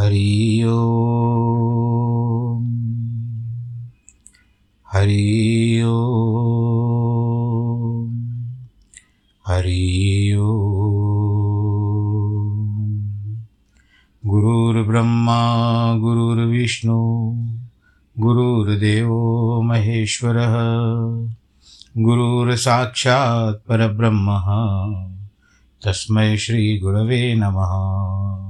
हरि हरि हरि ओम। गुरुर्ब्रह्मा गुरुर्विष्णु गुरुर्देवो महेश्वरः गुरुर्साक्षात् परब्रह्मः। तस्मै नमः।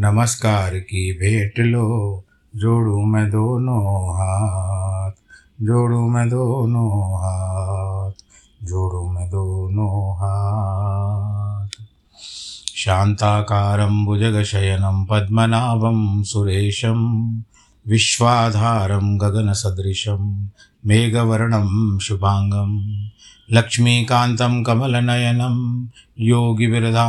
नमस्कार की भेंट लो, जोड़ू मैं दोनों हाथ, जोड़ू मैं दोनों हाथ, जोड़ू मैं दोनों हाथ। शान्ताकारं भुजगशयनं पद्मनाभं सुरेशं, विश्वाधारं गगनसदृशं, मेघवर्णं शुभाङ्गं, लक्ष्मीकान्तं कमलनयनं योगिविरधानगम्यं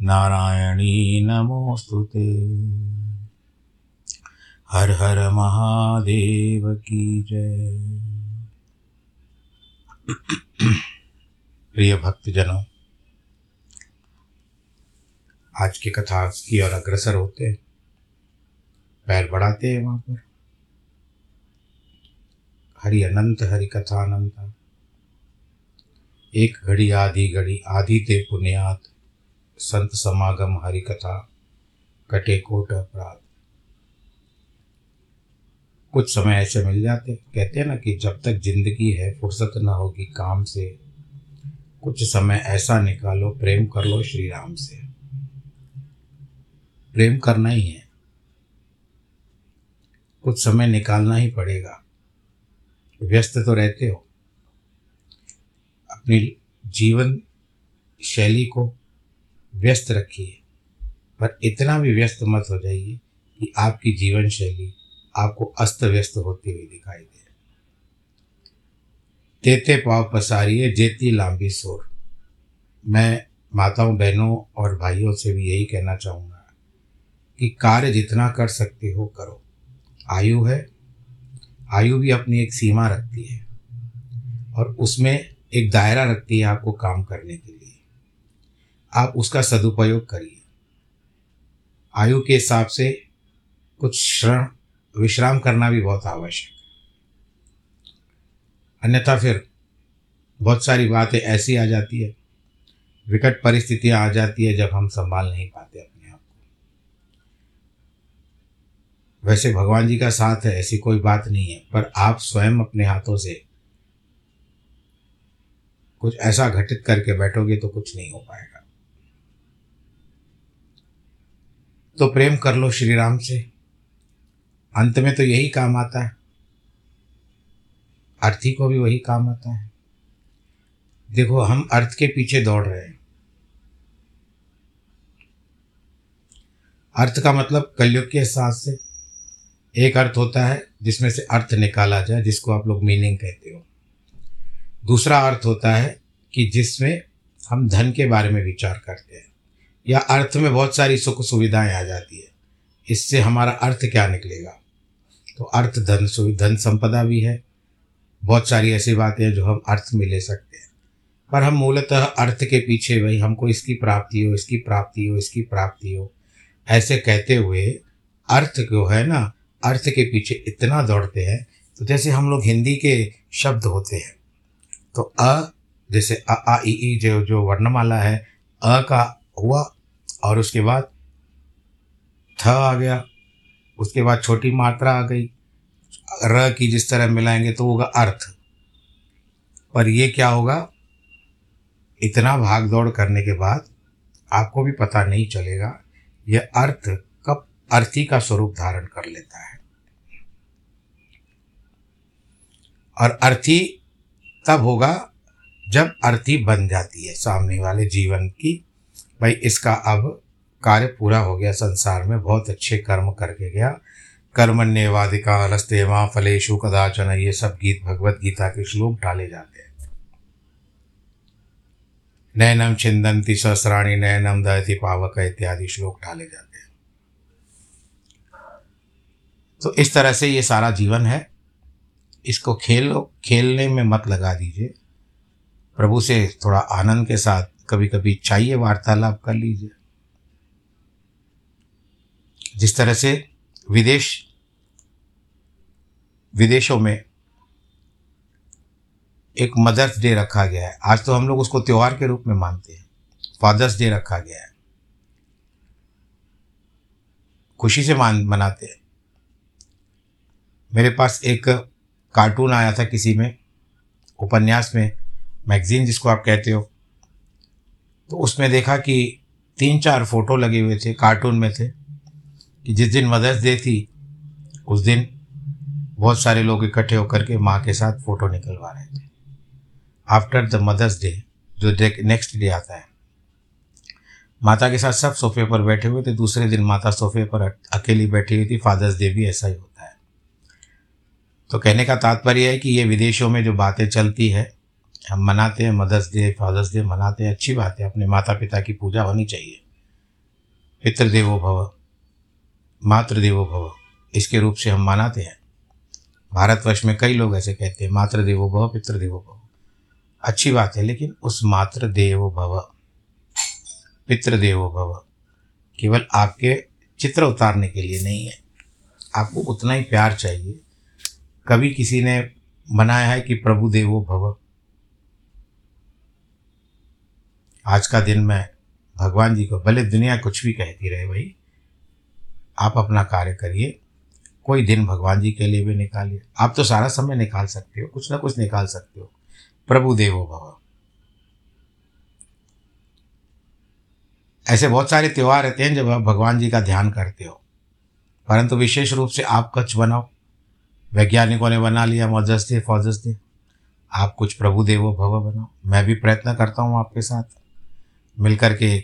नारायणी नमोऽस्तु ते। हर हर महादेव की जय। प्रिय भक्तजनों, आज की कथा की ओर अग्रसर होते हैं। पैर बढ़ाते हैं वहाँ पर। हरि अनंत, हरि कथा अनंत एक घड़ी आधी घड़ी, आधी ते पुण्यात। संत समागम हरि कथा कटे कोट अपराध। कुछ समय ऐसे मिल जाते, कहते हैं ना कि जब तक ज़िंदगी है, फुर्सत ना होगी काम से, कुछ समय ऐसा निकालो, प्रेम कर लो श्री राम से। प्रेम करना ही है। कुछ समय निकालना ही पड़ेगा। व्यस्त तो रहते हो। अपनी जीवन शैली को व्यस्त रखिए। पर इतना भी व्यस्त मत हो जाइए कि आपकी जीवन शैली आपको अस्त व्यस्त होती हुई दिखाई दे। तेते पाव पसारिए, जेती लांबी सोर मैं माताओं, बहनों और भाइयों से भी यही कहना चाहूँगा कि कार्य जितना कर सकते हो करो। आयु है, आयु भी अपनी एक सीमा रखती है और उसमें एक दायरा रखती है आपको काम करने के लिए। आप उसका सदुपयोग करिए। आयु के हिसाब से कुछ श्रण विश्राम करना भी बहुत आवश्यक है। अन्यथा फिर बहुत सारी बातें ऐसी आ जाती है, विकट परिस्थितियाँ आ जाती है जब हम संभाल नहीं पाते अपने आप को। वैसे भगवान जी का साथ है, ऐसी कोई बात नहीं है, पर आप स्वयं अपने हाथों से कुछ ऐसा घटित करके बैठोगे तो कुछ नहीं हो पाएगा। तो प्रेम कर लो श्री राम से। अंत में तो यही काम आता है। अर्थी को भी वही काम आता है। देखो, हम अर्थ के पीछे दौड़ रहे हैं। अर्थ का मतलब कलयुग के हिसाब से। एक अर्थ होता है जिसमें से अर्थ निकाला जाए, जिसको आप लोग मीनिंग कहते हो। दूसरा अर्थ होता है कि जिसमें हम धन के बारे में विचार करते हैं। या अर्थ में बहुत सारी सुख सुविधाएँ आ जाती है। इससे हमारा अर्थ क्या निकलेगा? तो अर्थ, धन धन संपदा भी है। बहुत सारी ऐसी बातें हैं जो हम अर्थ में ले सकते हैं। पर हम मूलतः अर्थ के पीछे भाई, हमको इसकी प्राप्ति हो, इसकी प्राप्ति हो, इसकी प्राप्ति हो। ऐसे कहते हुए अर्थ जो है ना, अर्थ के पीछे इतना दौड़ते हैं तो जैसे हम लोग हिंदी के शब्द होते हैं तो अ, जैसे अ, आ, ई ई, जो जो वर्णमाला है, अ का हुआ और उसके बाद थ आ गया। उसके बाद छोटी मात्रा आ गई। र की जिस तरह मिलाएँगे तो होगा अर्थ। पर ये क्या होगा? इतना भाग दौड़ करने के बाद आपको भी पता नहीं चलेगा यह अर्थ कब अर्थी का स्वरूप धारण कर लेता है। और अर्थी तब होगा जब अर्थी बन जाती है सामने वाले जीवन की भाई, इसका अब कार्य पूरा हो गया संसार में। बहुत अच्छे कर्म करके गया। कर्मण्यवादिका, रस्ते वहाँ फलेशु कदाचन, ये सब गीत भगवत गीता के श्लोक डाले जाते हैं। नैनम छिंदंती सहस्राणी नैनम दयति पावक इत्यादि श्लोक डाले जाते हैं। तो इस तरह से ये सारा जीवन है। इसको खेलो, खेलने में मत लगा दीजिए। प्रभु से थोड़ा आनंद के साथ कभी कभी चाहिए वार्तालाप कर लीजिए। जिस तरह से विदेश, विदेशों में एक मदर्स डे रखा गया है। आज तो हम लोग उसको त्यौहार के रूप में मानते हैं। फादर्स डे रखा गया है। खुशी से मान, मनाते हैं। मेरे पास एक कार्टून आया था किसी में, उपन्यास में, मैगज़ीन जिसको आप कहते हो। तो उसमें देखा कि तीन चार फ़ोटो लगे हुए थे कार्टून में थे कि जिस दिन मदर्स डे थी, उस दिन बहुत सारे लोग इकट्ठे होकर के माँ के साथ फ़ोटो निकलवा रहे थे। आफ्टर द मदर्स डे जो नेक्स्ट डे आता है, माता के साथ सब सोफे पर बैठे हुए थे। दूसरे दिन माता सोफे पर अकेली बैठी हुई थी। फादर्स डे भी ऐसा ही होता है। तो कहने का तात्पर्य है कि ये विदेशों में जो बातें चलती है हम मनाते हैं, मदर्स डे, फादर्स डे मनाते हैं, अच्छी बात है, अपने माता पिता की पूजा होनी चाहिए। पितृदेवो भव, मातृदेवो भव, इसके रूप से हम मनाते हैं। भारतवर्ष में कई लोग ऐसे कहते हैं, मातृदेवो भव, पितृदेवो भव। अच्छी बात है, लेकिन उस मातृदेवो भव, पितृदेवो भव केवल आपके चित्र उतारने के लिए नहीं है। आपको उतना ही प्यार चाहिए। कभी किसी ने मनाया है कि प्रभु देवो भव आज का दिन मैं भगवान जी को भले दुनिया कुछ भी कहती रहे भाई, आप अपना कार्य करिए, कोई दिन भगवान जी के लिए भी निकालिए। आप तो सारा समय निकाल सकते हो, कुछ ना कुछ निकाल सकते हो। प्रभु देवो भव। ऐसे बहुत सारे त्यौहार रहते हैं जब आप भगवान जी का ध्यान करते हो। परंतु विशेष रूप से आप कच्छ बनाओ। वैज्ञानिकों ने बना लिया फादर्स डे आप कुछ प्रभु देवो भव बनाओ। मैं भी प्रयत्न करता हूँ आपके साथ। मिलकर के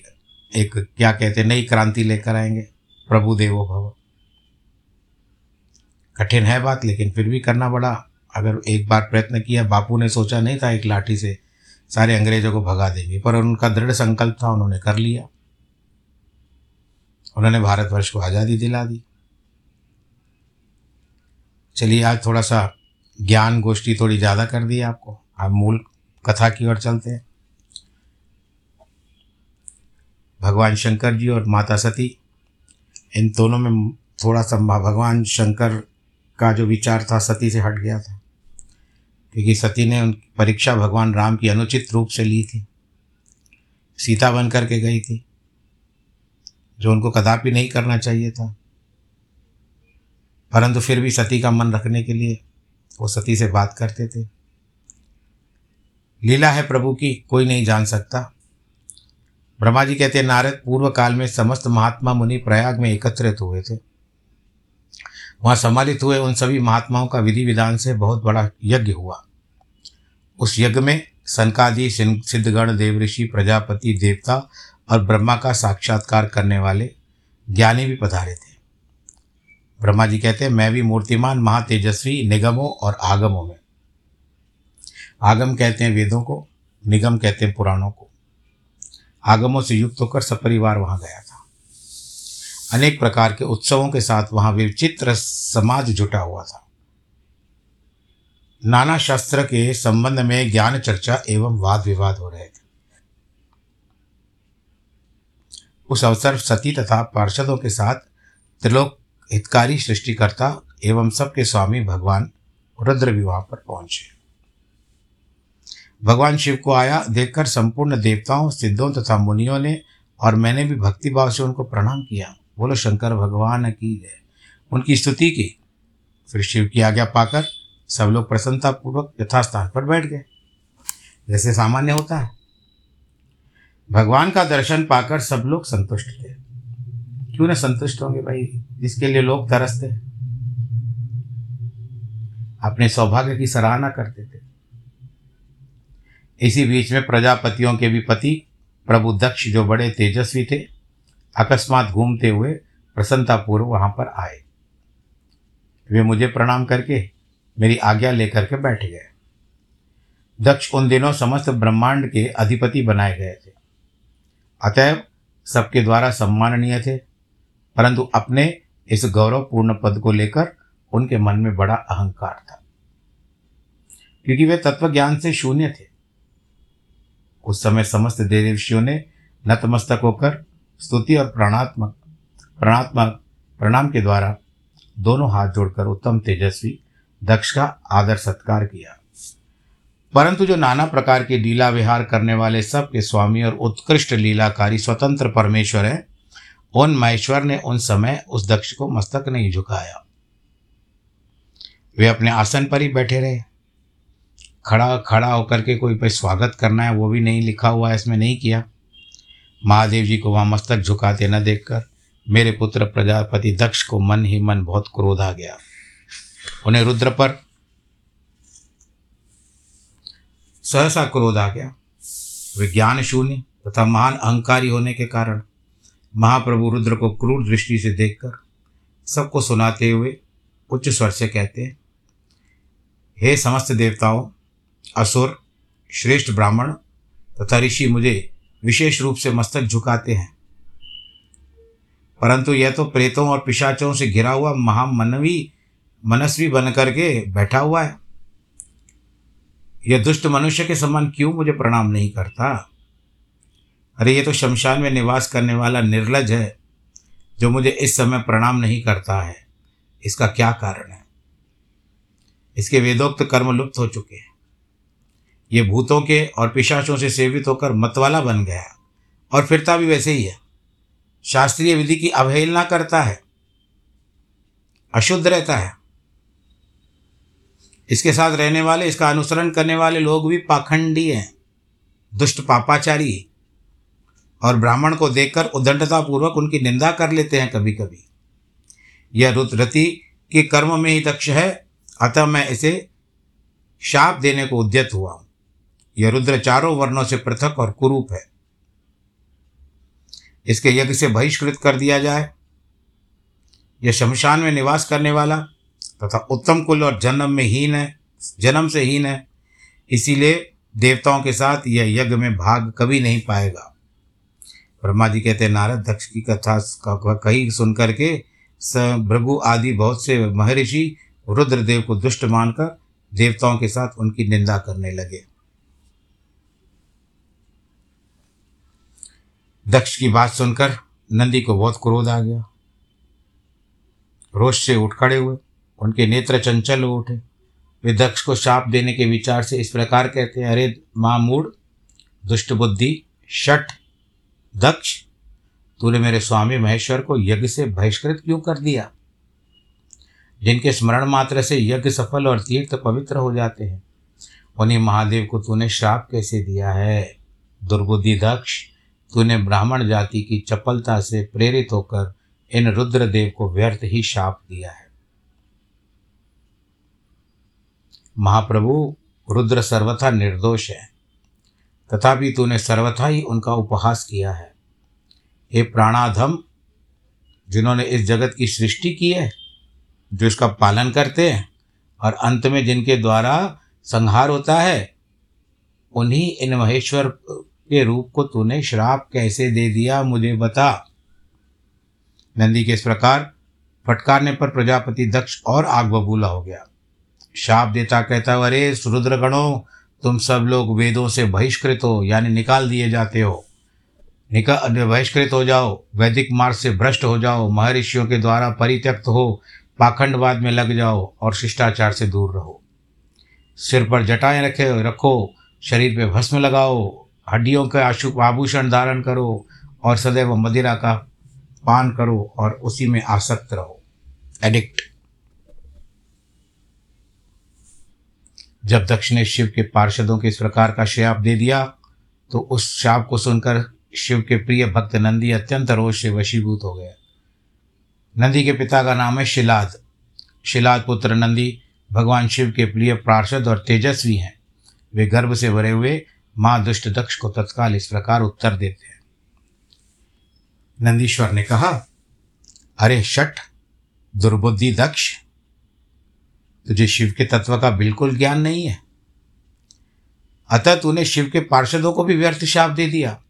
एक, क्या कहते नई क्रांति लेकर आएँगे। प्रभु देवो भव। कठिन है बात लेकिन फिर भी करना पड़ा अगर एक बार प्रयत्न किया बापू ने सोचा नहीं था एक लाठी से सारे अंग्रेज़ों को भगा देंगे पर उनका दृढ़ संकल्प था उन्होंने कर लिया। उन्होंने भारतवर्ष को आज़ादी दिला दी। चलिए आज थोड़ा सा ज्ञान गोष्ठी थोड़ी ज़्यादा कर दी आपको। आप मूल कथा की ओर चलते हैं। भगवान शंकर जी और माता सती, इन दोनों में थोड़ा सा भगवान शंकर का जो विचार था, सती से हट गया था। क्योंकि सती ने उन परीक्षा भगवान राम की अनुचित रूप से ली थी। सीता बन करके गई थी, जो उनको कदापि नहीं करना चाहिए था। परंतु फिर भी सती का मन रखने के लिए वो सती से बात करते थे। लीला है प्रभु की, कोई नहीं जान सकता। ब्रह्मा जी कहते हैं, नारद पूर्व काल में समस्त महात्मा मुनि प्रयाग में एकत्रित हुए थे। वहाँ सम्मानित हुए उन सभी महात्माओं का विधि विधान से बहुत बड़ा यज्ञ हुआ। उस यज्ञ में सनकादि सिद्धगण, देव ऋषि, प्रजापति, देवता और ब्रह्मा का साक्षात्कार करने वाले ज्ञानी भी पधारे थे। ब्रह्मा जी कहते हैं, मैं भी मूर्तिमान महातेजस्वी निगमों और आगमों में। आगम कहते हैं वेदों को, निगम कहते हैं पुराणों को। आगमों से युक्त होकर सपरिवार वहाँ गया था। अनेक प्रकार के उत्सवों के साथ वहाँ विचित्र समाज जुटा हुआ था। नाना शास्त्र के संबंध में ज्ञान चर्चा एवं वाद विवाद हो रहे थे। उस अवसर सती तथा पार्षदों के साथ त्रिलोक हितकारी सृष्टिकर्ता एवं सबके स्वामी भगवान रुद्र भी पर पहुँचे। भगवान शिव को आया, देखकर संपूर्ण देवताओं, सिद्धों तथा मुनियों ने और मैंने भी भक्तिभाव से उनको प्रणाम किया। बोलो, शंकर भगवान की जय। उनकी स्तुति की। फिर शिव की आज्ञा पाकर सब लोग प्रसन्नतापूर्वक यथास्थान पर बैठ गए। जैसे सामान्य होता है। भगवान का दर्शन पाकर सब लोग संतुष्ट थे। क्यों ना संतुष्ट होंगे भाई? जिसके लिए लोग तरसते अपने सौभाग्य की सराहना करते थे। इसी बीच में प्रजापतियों के भी पति प्रभु दक्ष जो बड़े तेजस्वी थे, अकस्मात घूमते हुए प्रसन्नतापूर्व वहाँ पर आए। वे मुझे प्रणाम करके मेरी आज्ञा लेकर के बैठ गए। दक्ष उन दिनों समस्त ब्रह्मांड के अधिपति बनाए गए थे। अतएव सबके द्वारा सम्माननीय थे, परंतु अपने इस गौरवपूर्ण पद को लेकर उनके मन में बड़ा अहंकार था। क्योंकि वे तत्व ज्ञान से शून्य थे। उस समय समस्त देवशियों ने नतमस्तक होकर स्तुति और प्रणात्मक प्रणात्मक प्रणाम के द्वारा दोनों हाथ जोड़कर उत्तम तेजस्वी, दक्ष का आदर सत्कार किया। परंतु जो नाना प्रकार के लीला विहार करने वाले सबके स्वामी और उत्कृष्ट लीलाकारी स्वतंत्र परमेश्वर है, उन महेश्वर ने उन समय उस दक्ष को मस्तक नहीं झुकाया। वे अपने आसन पर ही बैठे रहे। खड़ा खड़ा होकर के कोई पे स्वागत करना है, वो भी नहीं लिखा हुआ है, इसमें नहीं किया। महादेव जी को वहाँ मस्तक झुकाते न देखकर, मेरे पुत्र प्रजापति दक्ष को मन ही मन बहुत क्रोध आ गया। उन्हें रुद्र पर सहसा क्रोध आ गया। विज्ञान शून्य तथा महान अहंकारी होने के कारण महाप्रभु रुद्र को क्रूर दृष्टि से देखकर सबको सुनाते हुए उच्च स्वर से कहते हैं, हे समस्त देवताओं असुर, श्रेष्ठ ब्राह्मण तथा ऋषि मुझे विशेष रूप से मस्तक झुकाते हैं। परंतु यह तो प्रेतों और पिशाचों से घिरा हुआ महामनवी, मनस्वी बन करके बैठा हुआ है। यह दुष्ट मनुष्य के समान क्यों मुझे प्रणाम नहीं करता? अरे, ये तो शमशान में निवास करने वाला निर्लज है, जो मुझे इस समय प्रणाम नहीं करता है। इसका क्या कारण है? इसके वेदोक्त कर्म लुप्त हो चुके हैं। ये भूतों के और पिशाचों से सेवित होकर मतवाला बन गया और फिरता भी वैसे ही है। शास्त्रीय विधि की अवहेलना करता है। अशुद्ध रहता है। इसके साथ रहने वाले, इसका अनुसरण करने वाले लोग भी पाखंडी हैं, दुष्ट पापाचारी। और ब्राह्मण को देखकर उदंडतापूर्वक उनकी निंदा कर लेते हैं कभी कभी यह रुद्रति के कर्म में ही दक्ष है। अतः मैं इसे शाप देने को उद्यत हुआ हूँ। यह रुद्र चारों वर्णों से पृथक और कुरूप है। इसके यज्ञ से बहिष्कृत कर दिया जाए। यह शमशान में निवास करने वाला तथा उत्तम कुल और जन्म में हीन है, जन्म से हीन है, इसीलिए देवताओं के साथ यह यज्ञ में भाग कभी नहीं पाएगा। ब्रह्मा जी कहते नारद, दक्ष की कथा कही सुन करके स भृगु आदि बहुत से महर्षि रुद्रदेव को दुष्ट मानकर देवताओं के साथ उनकी निंदा करने लगे। दक्ष की बात सुनकर नंदी को बहुत क्रोध आ गया। रोष से उठ खड़े हुए, उनके नेत्र चंचल हो उठे। वे दक्ष को शाप देने के विचार से इस प्रकार कहते हैं, अरे माँ मूड दुष्ट बुद्धि, शठ, दक्ष, तूने मेरे स्वामी महेश्वर को यज्ञ से बहिष्कृत क्यों कर दिया? जिनके स्मरण मात्र से यज्ञ सफल और तीर्थ पवित्र हो जाते हैं, उन्हीं महादेव को तूने श्राप कैसे दिया है? दुर्बुद्धि दक्ष तूने ब्राह्मण जाति की चपलता से प्रेरित होकर इन रुद्रदेव को व्यर्थ ही शाप दिया है। महाप्रभु, रुद्र सर्वथा निर्दोष है। तथापि तूने सर्वथा ही उनका उपहास किया है। हे प्राणाधम, जिन्होंने इस जगत की सृष्टि की है, जो इसका पालन करते हैं और अंत में जिनके द्वारा संहार होता है, उन्हीं इन महेश्वर के रूप को तूने श्राप कैसे दे दिया, मुझे बता। नंदी के इस प्रकार फटकारने पर प्रजापति दक्ष और आग बबूला हो गया। शाप देता कहता, अरे रुद्र गणों तुम सब लोग वेदों से बहिष्कृत हो, यानी निकाल दिए जाते हो। निकाल बहिष्कृत हो जाओ, वैदिक मार्ग से भ्रष्ट हो जाओ, महर्षियों के द्वारा परित्यक्त हो पाखंडवाद में लग जाओ और शिष्टाचार से दूर रहो। सिर पर जटाएँ रखे, रखो, शरीर पे भस्म लगाओ हड्डियों के आशु, आभूषण धारण करो और सदैव मदिरा का पान करो और उसी में आसक्त रहो। एडिक्ट जब दक्ष ने शिव के पार्षदों के इस प्रकार का श्राप दे दिया तो उस शाप को सुनकर शिव के प्रिय भक्त नंदी अत्यंत रोष से वशीभूत हो गया नंदी के पिता का नाम है शिलाद। शिलाद पुत्र नंदी भगवान शिव के प्रिय पार्षद और तेजस्वी हैं। वे गर्भ से भरे हुए माँ दुष्ट दक्ष को तत्काल इस प्रकार उत्तर देते हैं। नंदीश्वर ने कहा, अरे शठ, दुर्बुद्धि दक्ष, तुझे शिव के तत्व का बिल्कुल ज्ञान नहीं है। अतः तूने शिव के पार्षदों को भी व्यर्थ शाप दे दिया।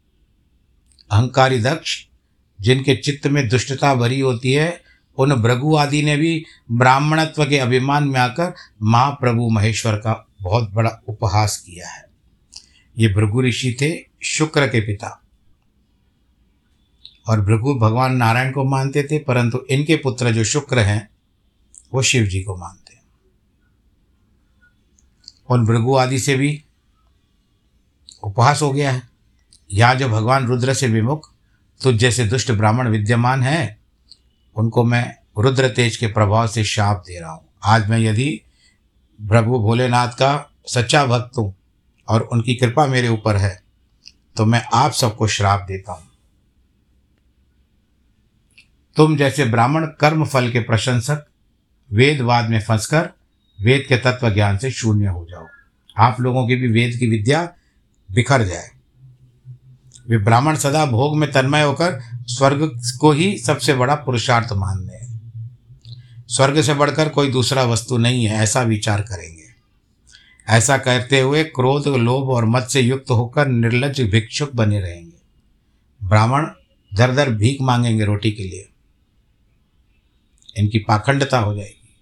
अहंकारी दक्ष, जिनके चित्त में दुष्टता भरी होती है, उन भृगु आदि ने भी ब्राह्मणत्व के अभिमान में आकर महाप्रभु महेश्वर का बहुत बड़ा उपहास किया है। ये भृगु ऋषि थे शुक्र के पिता। और भृगु भगवान नारायण को मानते थे, परंतु इनके पुत्र जो शुक्र हैं, वो शिव जी को मानते हैं। उन भृगु आदि से भी उपहास हो गया है। या जो भगवान रुद्र से विमुख तो जैसे दुष्ट ब्राह्मण विद्यमान हैं, उनको मैं रुद्र तेज के प्रभाव से शाप दे रहा हूँ। आज मैं यदि प्रभु भोलेनाथ का सच्चा भक्त हूँ और उनकी कृपा मेरे ऊपर है तो मैं आप सबको श्राप देता हूँ। तुम जैसे ब्राह्मण कर्म फल के प्रशंसक, वेदवाद में फंसकर वेद के तत्व ज्ञान से शून्य हो जाओ। आप लोगों की भी वेद की विद्या बिखर जाए। वे ब्राह्मण सदा भोग में तन्मय होकर स्वर्ग को ही सबसे बड़ा पुरुषार्थ मानते हैं। स्वर्ग से बढ़कर कोई दूसरा वस्तु नहीं है, ऐसा विचार करेंगे ऐसा करते हुए क्रोध, लोभ और मत से युक्त होकर निर्लज भिक्षुक बने रहेंगे। ब्राह्मण दर दर भीख मांगेंगे रोटी के लिए। इनकी पाखंडता हो जाएगी।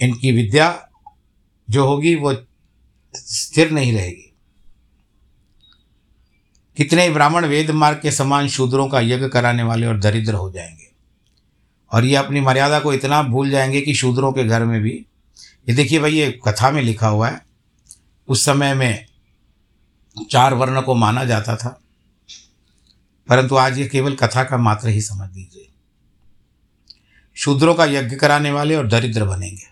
इनकी विद्या जो होगी वो स्थिर नहीं रहेगी। कितने ब्राह्मण वेद मार्ग के समान शूद्रों का यज्ञ कराने वाले और दरिद्र हो जाएँगे। और ये अपनी मर्यादा को इतना भूल जाएँगे कि शूद्रों के घर में भी ये देखिए भाई, ये कथा में लिखा हुआ है। उस समय में चार वर्ण को माना जाता था, परंतु आज ये केवल कथा का मात्र ही समझ लीजिए। शूद्रों का यज्ञ कराने वाले और दरिद्र बनेंगे।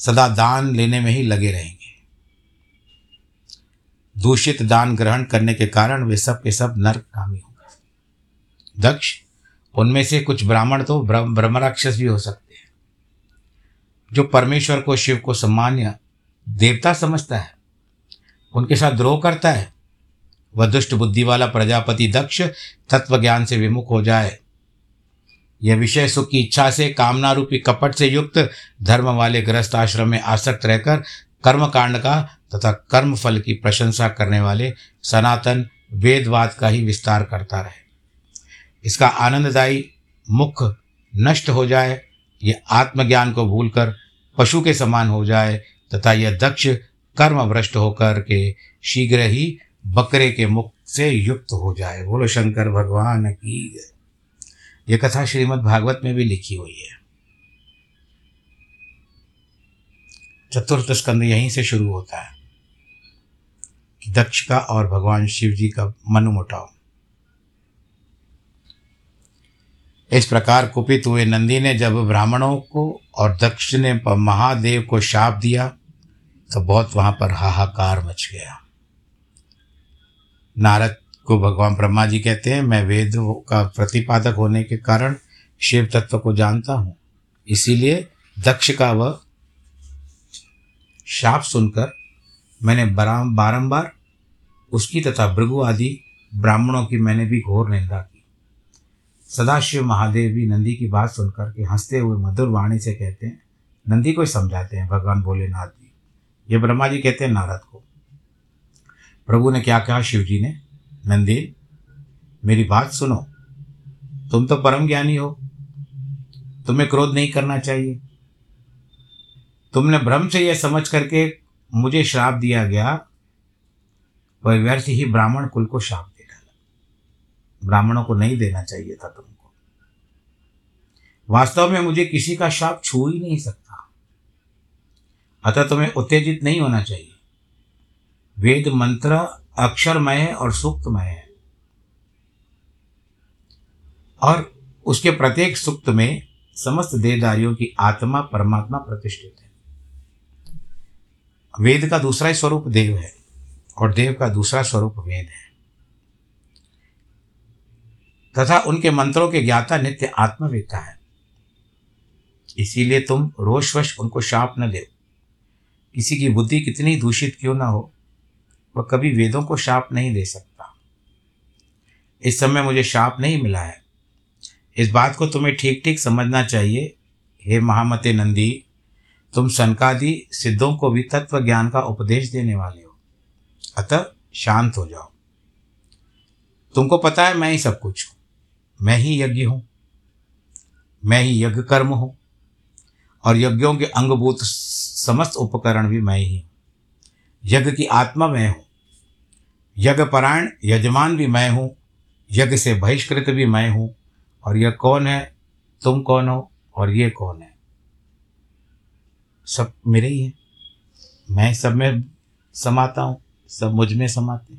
सदा दान लेने में ही लगे रहेंगे। दूषित दान ग्रहण करने के कारण वे सब के सब नर्क कामी होंगे। दक्ष, उनमें से कुछ ब्राह्मण तो ब्रह्म राक्षस भी हो सकते जो परमेश्वर को, शिव को सम्मान्य देवता समझता है, उनके साथ द्रोह करता है, वह दुष्ट बुद्धि वाला प्रजापति दक्ष तत्व ज्ञान से विमुख हो जाए। यह विषय सुख की इच्छा से, कामना रूपी कपट से युक्त धर्म वाले गृहस्थ आश्रम में आसक्त रहकर कर्म कांड का तथा कर्म फल की प्रशंसा करने वाले सनातन वेदवाद का ही विस्तार करता रहे। इसका आनंददायी मुख नष्ट हो जाए, ये आत्मज्ञान को भूलकर पशु के समान हो जाए तथा यह दक्ष कर्म भ्रष्ट होकर के शीघ्र ही बकरे के मुख से युक्त हो जाए। बोलो, शंकर भगवान की यह कथा श्रीमद् भागवत में भी लिखी हुई है। चतुर्थ स्कंद यहीं से शुरू होता है कि दक्ष का और भगवान शिव जी का मनुमुटाव। इस प्रकार कुपित हुए नंदी ने जब ब्राह्मणों को और दक्ष ने महादेव को शाप दिया तो बहुत वहाँ पर हाहाकार मच गया। नारद को भगवान ब्रह्मा जी कहते हैं, मैं वेद का प्रतिपादक होने के कारण शिव तत्व को जानता हूँ। इसीलिए दक्ष का वह शाप सुनकर मैंने बारम्बार उसकी तथा भृगु आदि ब्राह्मणों की मैंने भी घोर निंदा सदाशिव महादेव भी नंदी की बात सुनकर के हँसते हुए मधुर वाणी से कहते हैं, नंदी को ही समझाते हैं, भगवान भोलेनाथ जी। ये ब्रह्मा जी कहते हैं, नारद को। प्रभु ने क्या कहा शिव जी ने? नंदी, मेरी बात सुनो। तुम तो परम ज्ञानी हो। तुम्हें क्रोध नहीं करना चाहिए। तुमने भ्रम से यह समझ करके मुझे श्राप दिया गया। वह व्यर्थ ही ब्राह्मण कुल को श्राप ब्राह्मणों को नहीं देना चाहिए था तुमको। वास्तव में मुझे किसी का शाप छू ही नहीं सकता। अतः तुम्हें उत्तेजित नहीं होना चाहिए। वेद मंत्र अक्षरमय है और सूक्तमय है। और उसके प्रत्येक सूक्त में समस्त देहदारियों की आत्मा परमात्मा प्रतिष्ठित है। वेद का दूसरा ही स्वरूप देव है और देव का दूसरा स्वरूप वेद है। तथा उनके मंत्रों के ज्ञाता नित्य आत्मवेता है। इसीलिए तुम रोषवश उनको शाप न दे। किसी की बुद्धि कितनी दूषित क्यों ना हो, वह कभी वेदों को शाप नहीं दे सकता। इस समय मुझे शाप नहीं मिला है। इस बात को तुम्हें ठीक ठीक समझना चाहिए। हे महामते नंदी, तुम सनकादि सिद्धों को भी तत्व ज्ञान का उपदेश देने वाले हो। अतः शांत हो जाओ। तुमको पता है मैं ही सब कुछ हूँ। मैं ही यज्ञ हूँ, मैं ही यज्ञ कर्म हूँ, और यज्ञों के अंगभूत समस्त उपकरण भी मैं ही हूँ। यज्ञ की आत्मा मैं हूँ यज्ञ परायण यजमान भी मैं हूँ, यज्ञ से बहिष्कृत भी मैं हूँ, और यह कौन है, तुम कौन हो, और ये कौन है? सब मेरे ही है, मैं सब में समाता हूँ, सब मुझमें समाते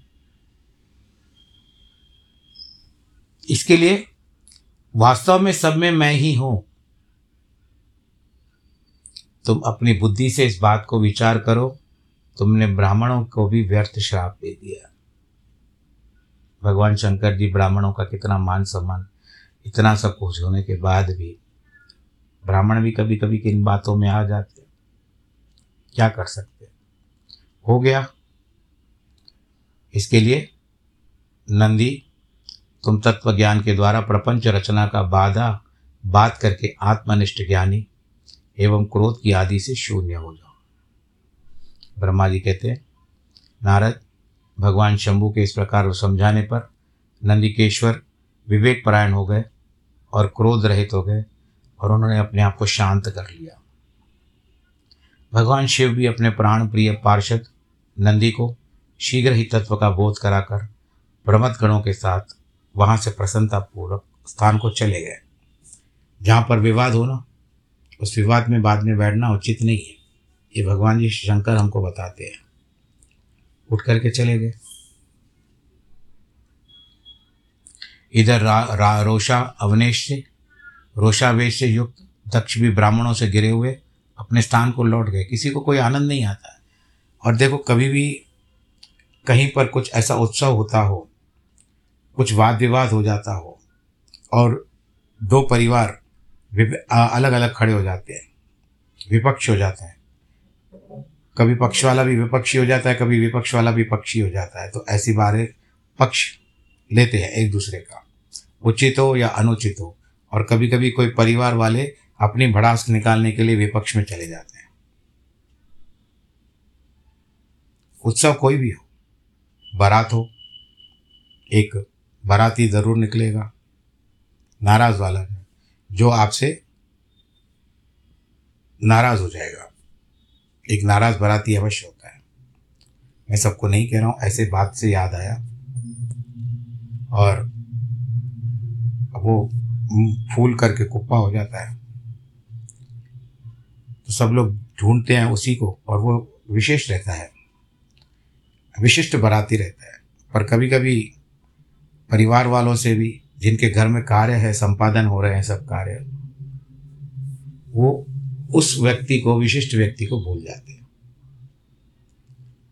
इसके लिए वास्तव में सब में मैं ही हूँ। तुम अपनी बुद्धि से इस बात को विचार करो, तुमने ब्राह्मणों को भी व्यर्थ श्राप दे दिया। भगवान शंकर जी ब्राह्मणों का कितना मान सम्मान, इतना सब कुछ होने के बाद भी ब्राह्मण भी कभी कभी किन बातों में आ जाते क्या कर सकते हो गया। इसके लिए नंदी तुम तत्व ज्ञान के द्वारा प्रपंच रचना का बाधा बात करके आत्मनिष्ठ ज्ञानी एवं क्रोध की आदि से शून्य हो जाओ। ब्रह्मा जी कहते हैं, नारद, भगवान शंभु के इस प्रकार समझाने पर नंदिकेश्वर विवेक परायण हो गए और क्रोध रहित हो गए और उन्होंने अपने आप को शांत कर लिया। भगवान शिव भी अपने प्राण प्रिय पार्षद नंदी को शीघ्र ही तत्व का बोध कराकर प्रमद गणों के साथ वहाँ से प्रसन्नतापूर्वक स्थान को चले गए। जहाँ पर विवाद होना उस विवाद में बाद में बैठना उचित नहीं है। ये भगवान जी शंकर हमको बताते हैं। उठ करके चले गए। इधर रा, रा रोषा अवनेश से रोषावेश से युक्त दक्ष भी ब्राह्मणों से गिरे हुए अपने स्थान को लौट गए। किसी को कोई आनंद नहीं आता। और देखो कभी भी कहीं पर कुछ ऐसा उत्सव होता हो कुछ वाद विवाद हो जाता हो और दो परिवार अलग अलग खड़े हो जाते हैं, विपक्ष हो जाता है। कभी पक्ष वाला भी विपक्षी हो जाता है, कभी विपक्ष वाला भी पक्षी हो जाता है। तो ऐसी बारें पक्ष लेते हैं एक दूसरे का, उचित हो या अनुचित। हो और कभी कभी कोई परिवार वाले अपनी भड़ास निकालने के लिए विपक्ष में चले जाते हैं। उत्सव कोई भी हो, बारात हो, एक बाराती ज़रूर निकलेगा। नाराज़ वाला जो आपसे नाराज़ हो जाएगा। एक नाराज़ बाराती अवश्य होता है। मैं सबको नहीं कह रहा हूँ, ऐसे बात से याद आया। और वो फूल करके कुप्पा हो जाता है। तो सब लोग ढूंढते हैं उसी को, और वो विशेष रहता है। विशिष्ट बराती रहता है। पर कभी कभी परिवार वालों से भी, जिनके घर में कार्य है, संपादन हो रहे हैं, सब कार्य, वो उस व्यक्ति को, विशिष्ट व्यक्ति को भूल जाते हैं।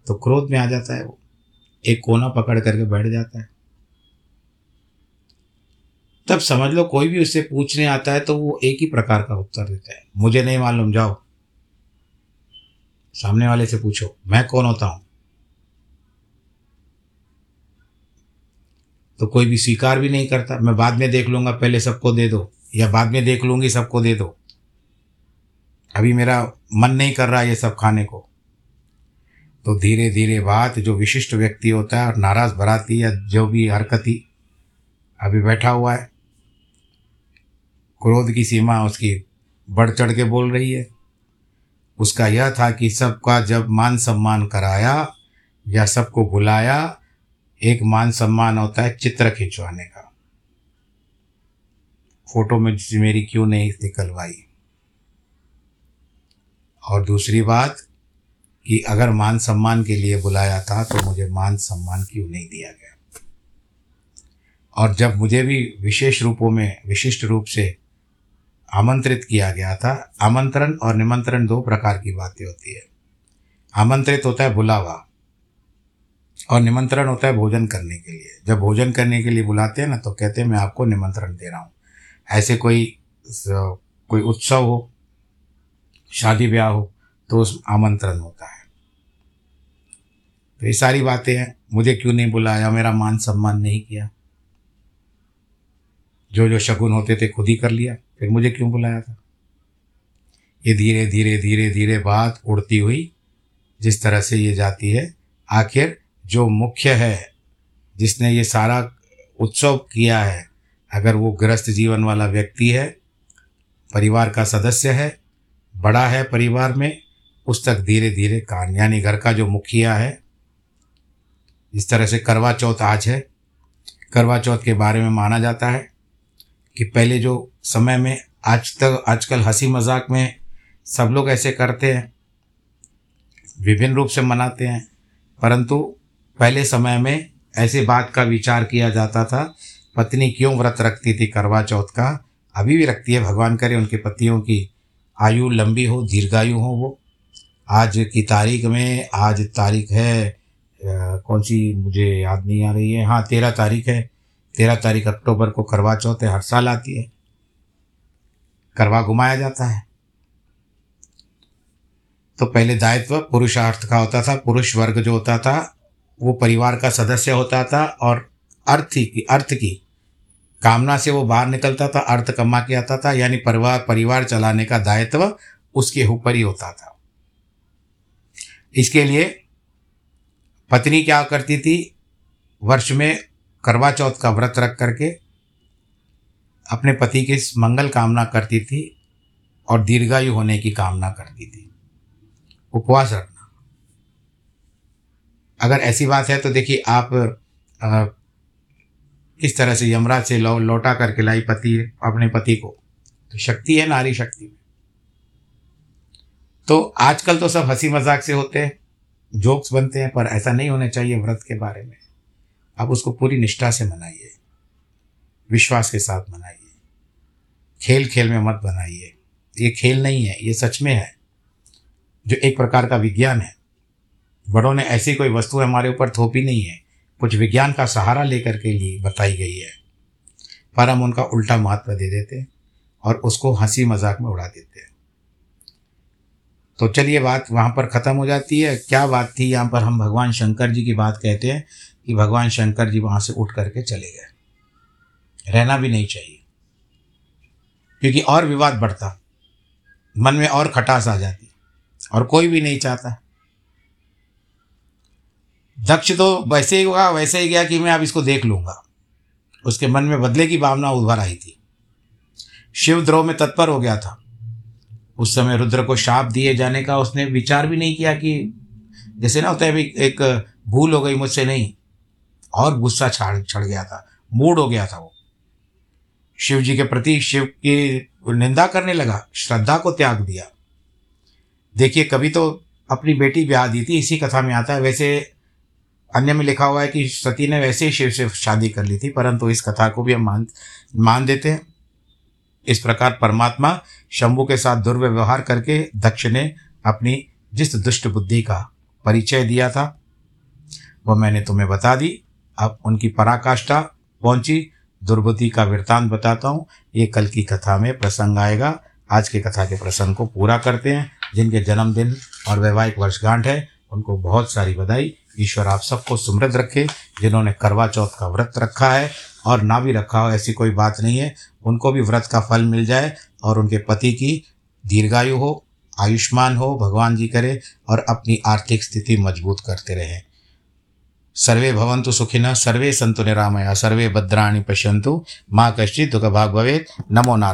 तो क्रोध में आ जाता है वो। एक कोना पकड़ करके बैठ जाता है। तब समझ लो, कोई भी उससे पूछने आता है तो वो एक ही प्रकार का उत्तर देता है। मुझे नहीं मालूम, जाओ। सामने वाले से पूछो, मैं कौन होता हूँ? तो कोई भी स्वीकार भी नहीं करता। मैं बाद में देख लूँगा, पहले सबको दे दो, या बाद में देख लूँगी, सबको दे दो। अभी मेरा मन नहीं कर रहा ये सब खाने को। तो धीरे धीरे बात जो विशिष्ट व्यक्ति होता है और नाराज़ भराती या जो भी हरकती अभी बैठा हुआ है, क्रोध की सीमा उसकी बढ़ चढ़ के बोल रही है। उसका यह था कि सबका जब मान सम्मान कराया या सबको बुलाया एक मान सम्मान होता है चित्र खिंचवाने का। फ़ोटो में मेरी क्यों नहीं निकलवाई? और दूसरी बात कि अगर मान सम्मान के लिए बुलाया था तो मुझे मान सम्मान क्यों नहीं दिया गया? और जब मुझे भी विशेष रूपों में, विशिष्ट रूप से आमंत्रित किया गया था, आमंत्रण और निमंत्रण दो प्रकार की बातें होती है। आमंत्रित होता है बुलावा और निमंत्रण होता है भोजन करने के लिए। जब भोजन करने के लिए बुलाते हैं ना तो कहते हैं, मैं आपको निमंत्रण दे रहा हूँ। ऐसे कोई कोई उत्सव हो, शादी ब्याह हो तो उस आमंत्रण होता है। तो ये सारी बातें हैं। मुझे क्यों नहीं बुलाया? मेरा मान सम्मान नहीं किया। जो जो शगुन होते थे, खुद ही कर लिया। फिर मुझे क्यों बुलाया था? ये धीरे धीरे धीरे धीरे बात उड़ती हुई, जिस तरह से ये जाती है, आखिर जो मुख्य है, जिसने ये सारा उत्सव किया है, अगर वो गृहस्थ जीवन वाला व्यक्ति है, परिवार का सदस्य है, बड़ा है परिवार में, उस तक धीरे धीरे कान यानी घर का जो मुखिया है, इस तरह से करवा चौथ आज है। करवा चौथ के बारे में माना जाता है कि पहले जो समय में आज तक, आजकल हँसी मज़ाक में सब लोग ऐसे करते हैं, विभिन्न रूप से मनाते हैं, परंतु पहले समय में ऐसे बात का विचार किया जाता था, पत्नी क्यों व्रत रखती थी करवा चौथ का? अभी भी रखती है, भगवान करे उनके पतियों की। आयु लंबी हो, दीर्घायु हो वो। आज की तारीख में, आज तारीख है कौन सी मुझे याद नहीं आ रही है। हाँ तेरह तारीख है। तेरह तारीख अक्टूबर को करवा चौथ हर साल आती है। करवा घुमाया जाता है। तो पहले दायित्व, पुरुषार्थ का होता था, पुरुष वर्ग जो होता था वो परिवार का सदस्य होता था और अर्थ की अर्थ की कामना से वो बाहर निकलता था, अर्थ कमा के आता था, यानी परिवार परिवार चलाने का दायित्व उसके ऊपर ही होता था। इसके लिए पत्नी क्या करती थी? वर्ष में करवा चौथ का व्रत रख करके अपने पति की मंगल कामना करती थी और दीर्घायु होने की कामना करती थी। उपवास रखना। अगर ऐसी बात है तो देखिए आप आ, किस तरह से यमराज से लौ लौटा करके लाई पति अपने पति को। तो शक्ति है नारी शक्ति में। तो आजकल तो सब हँसी मज़ाक से होते हैं जोक्स बनते हैं पर ऐसा नहीं होना चाहिए व्रत के बारे में। आप उसको पूरी निष्ठा से मनाइए विश्वास के साथ मनाइए। खेल खेल में मत बनाइए। ये खेल नहीं है ये सच में है। जो एक प्रकार का विज्ञान है। बड़ों ने ऐसी कोई वस्तु हमारे ऊपर थोपी नहीं है। कुछ विज्ञान का सहारा लेकर के लिए बताई गई है। पर हम उनका उल्टा महत्व दे देते हैं और उसको हँसी मज़ाक में उड़ा देते हैं। तो चलिए बात वहाँ पर ख़त्म हो जाती है। क्या बात थी? यहाँ पर हम भगवान शंकर जी की बात कहते हैं कि भगवान शंकर जी वहाँ से उठ करके चले गए। रहना भी नहीं चाहिए। क्योंकि और विवाद बढ़ता। मन में और खटास आ जाती और कोई भी नहीं चाहता। दक्ष तो वैसे ही हुआ, वैसे ही गया कि मैं अब इसको देख लूँगा। उसके मन में बदले की भावना उभर आई थी। शिवद्रोह में तत्पर हो गया था। उस समय रुद्र को शाप दिए जाने का उसने विचार भी नहीं किया कि जैसे ना होता है एक भूल हो गई मुझसे नहीं, और गुस्सा छाड़, छड़ गया था, मूड हो गया था वो। शिव जी के प्रति शिव की निंदा करने लगा, श्रद्धा को त्याग दिया। देखिए, कभी तो अपनी बेटी ब्याह दी थी, इसी कथा में आता है, वैसे अन्य में लिखा हुआ है कि सती ने वैसे ही शिव से शादी कर ली थी, परंतु इस कथा को भी हम मान मान देते हैं। इस प्रकार परमात्मा शंभु के साथ दुर्व्यवहार करके दक्ष ने अपनी जिस दुष्ट बुद्धि का परिचय दिया था वह मैंने तुम्हें बता दी। अब उनकी पराकाष्ठा पहुँची। दुर्बुद्धि का वृत्तांत बताता हूँ। ये कल की कथा में प्रसंग आएगा। आज के कथा के प्रसंग को पूरा करते हैं। जिनके जन्मदिन और वैवाहिक वर्षगांठ है, उनको बहुत सारी बधाई। ईश्वर आप सबको समृद्ध रखे, जिन्होंने करवा चौथ का व्रत रखा है और ना भी रखा हो, ऐसी कोई बात नहीं है। उनको भी व्रत का फल मिल जाए और उनके पति की दीर्घायु हो, आयुष्मान हो, भगवान जी करे और अपनी आर्थिक स्थिति मज़बूत करते रहें। सर्वे भवन्तु सुखिनः, सर्वे सन्तु निरामया, सर्वे भद्राणि पश्यन्तु। माँ कश्चित् दुःखभाग् भवेत्। नमो नारायण।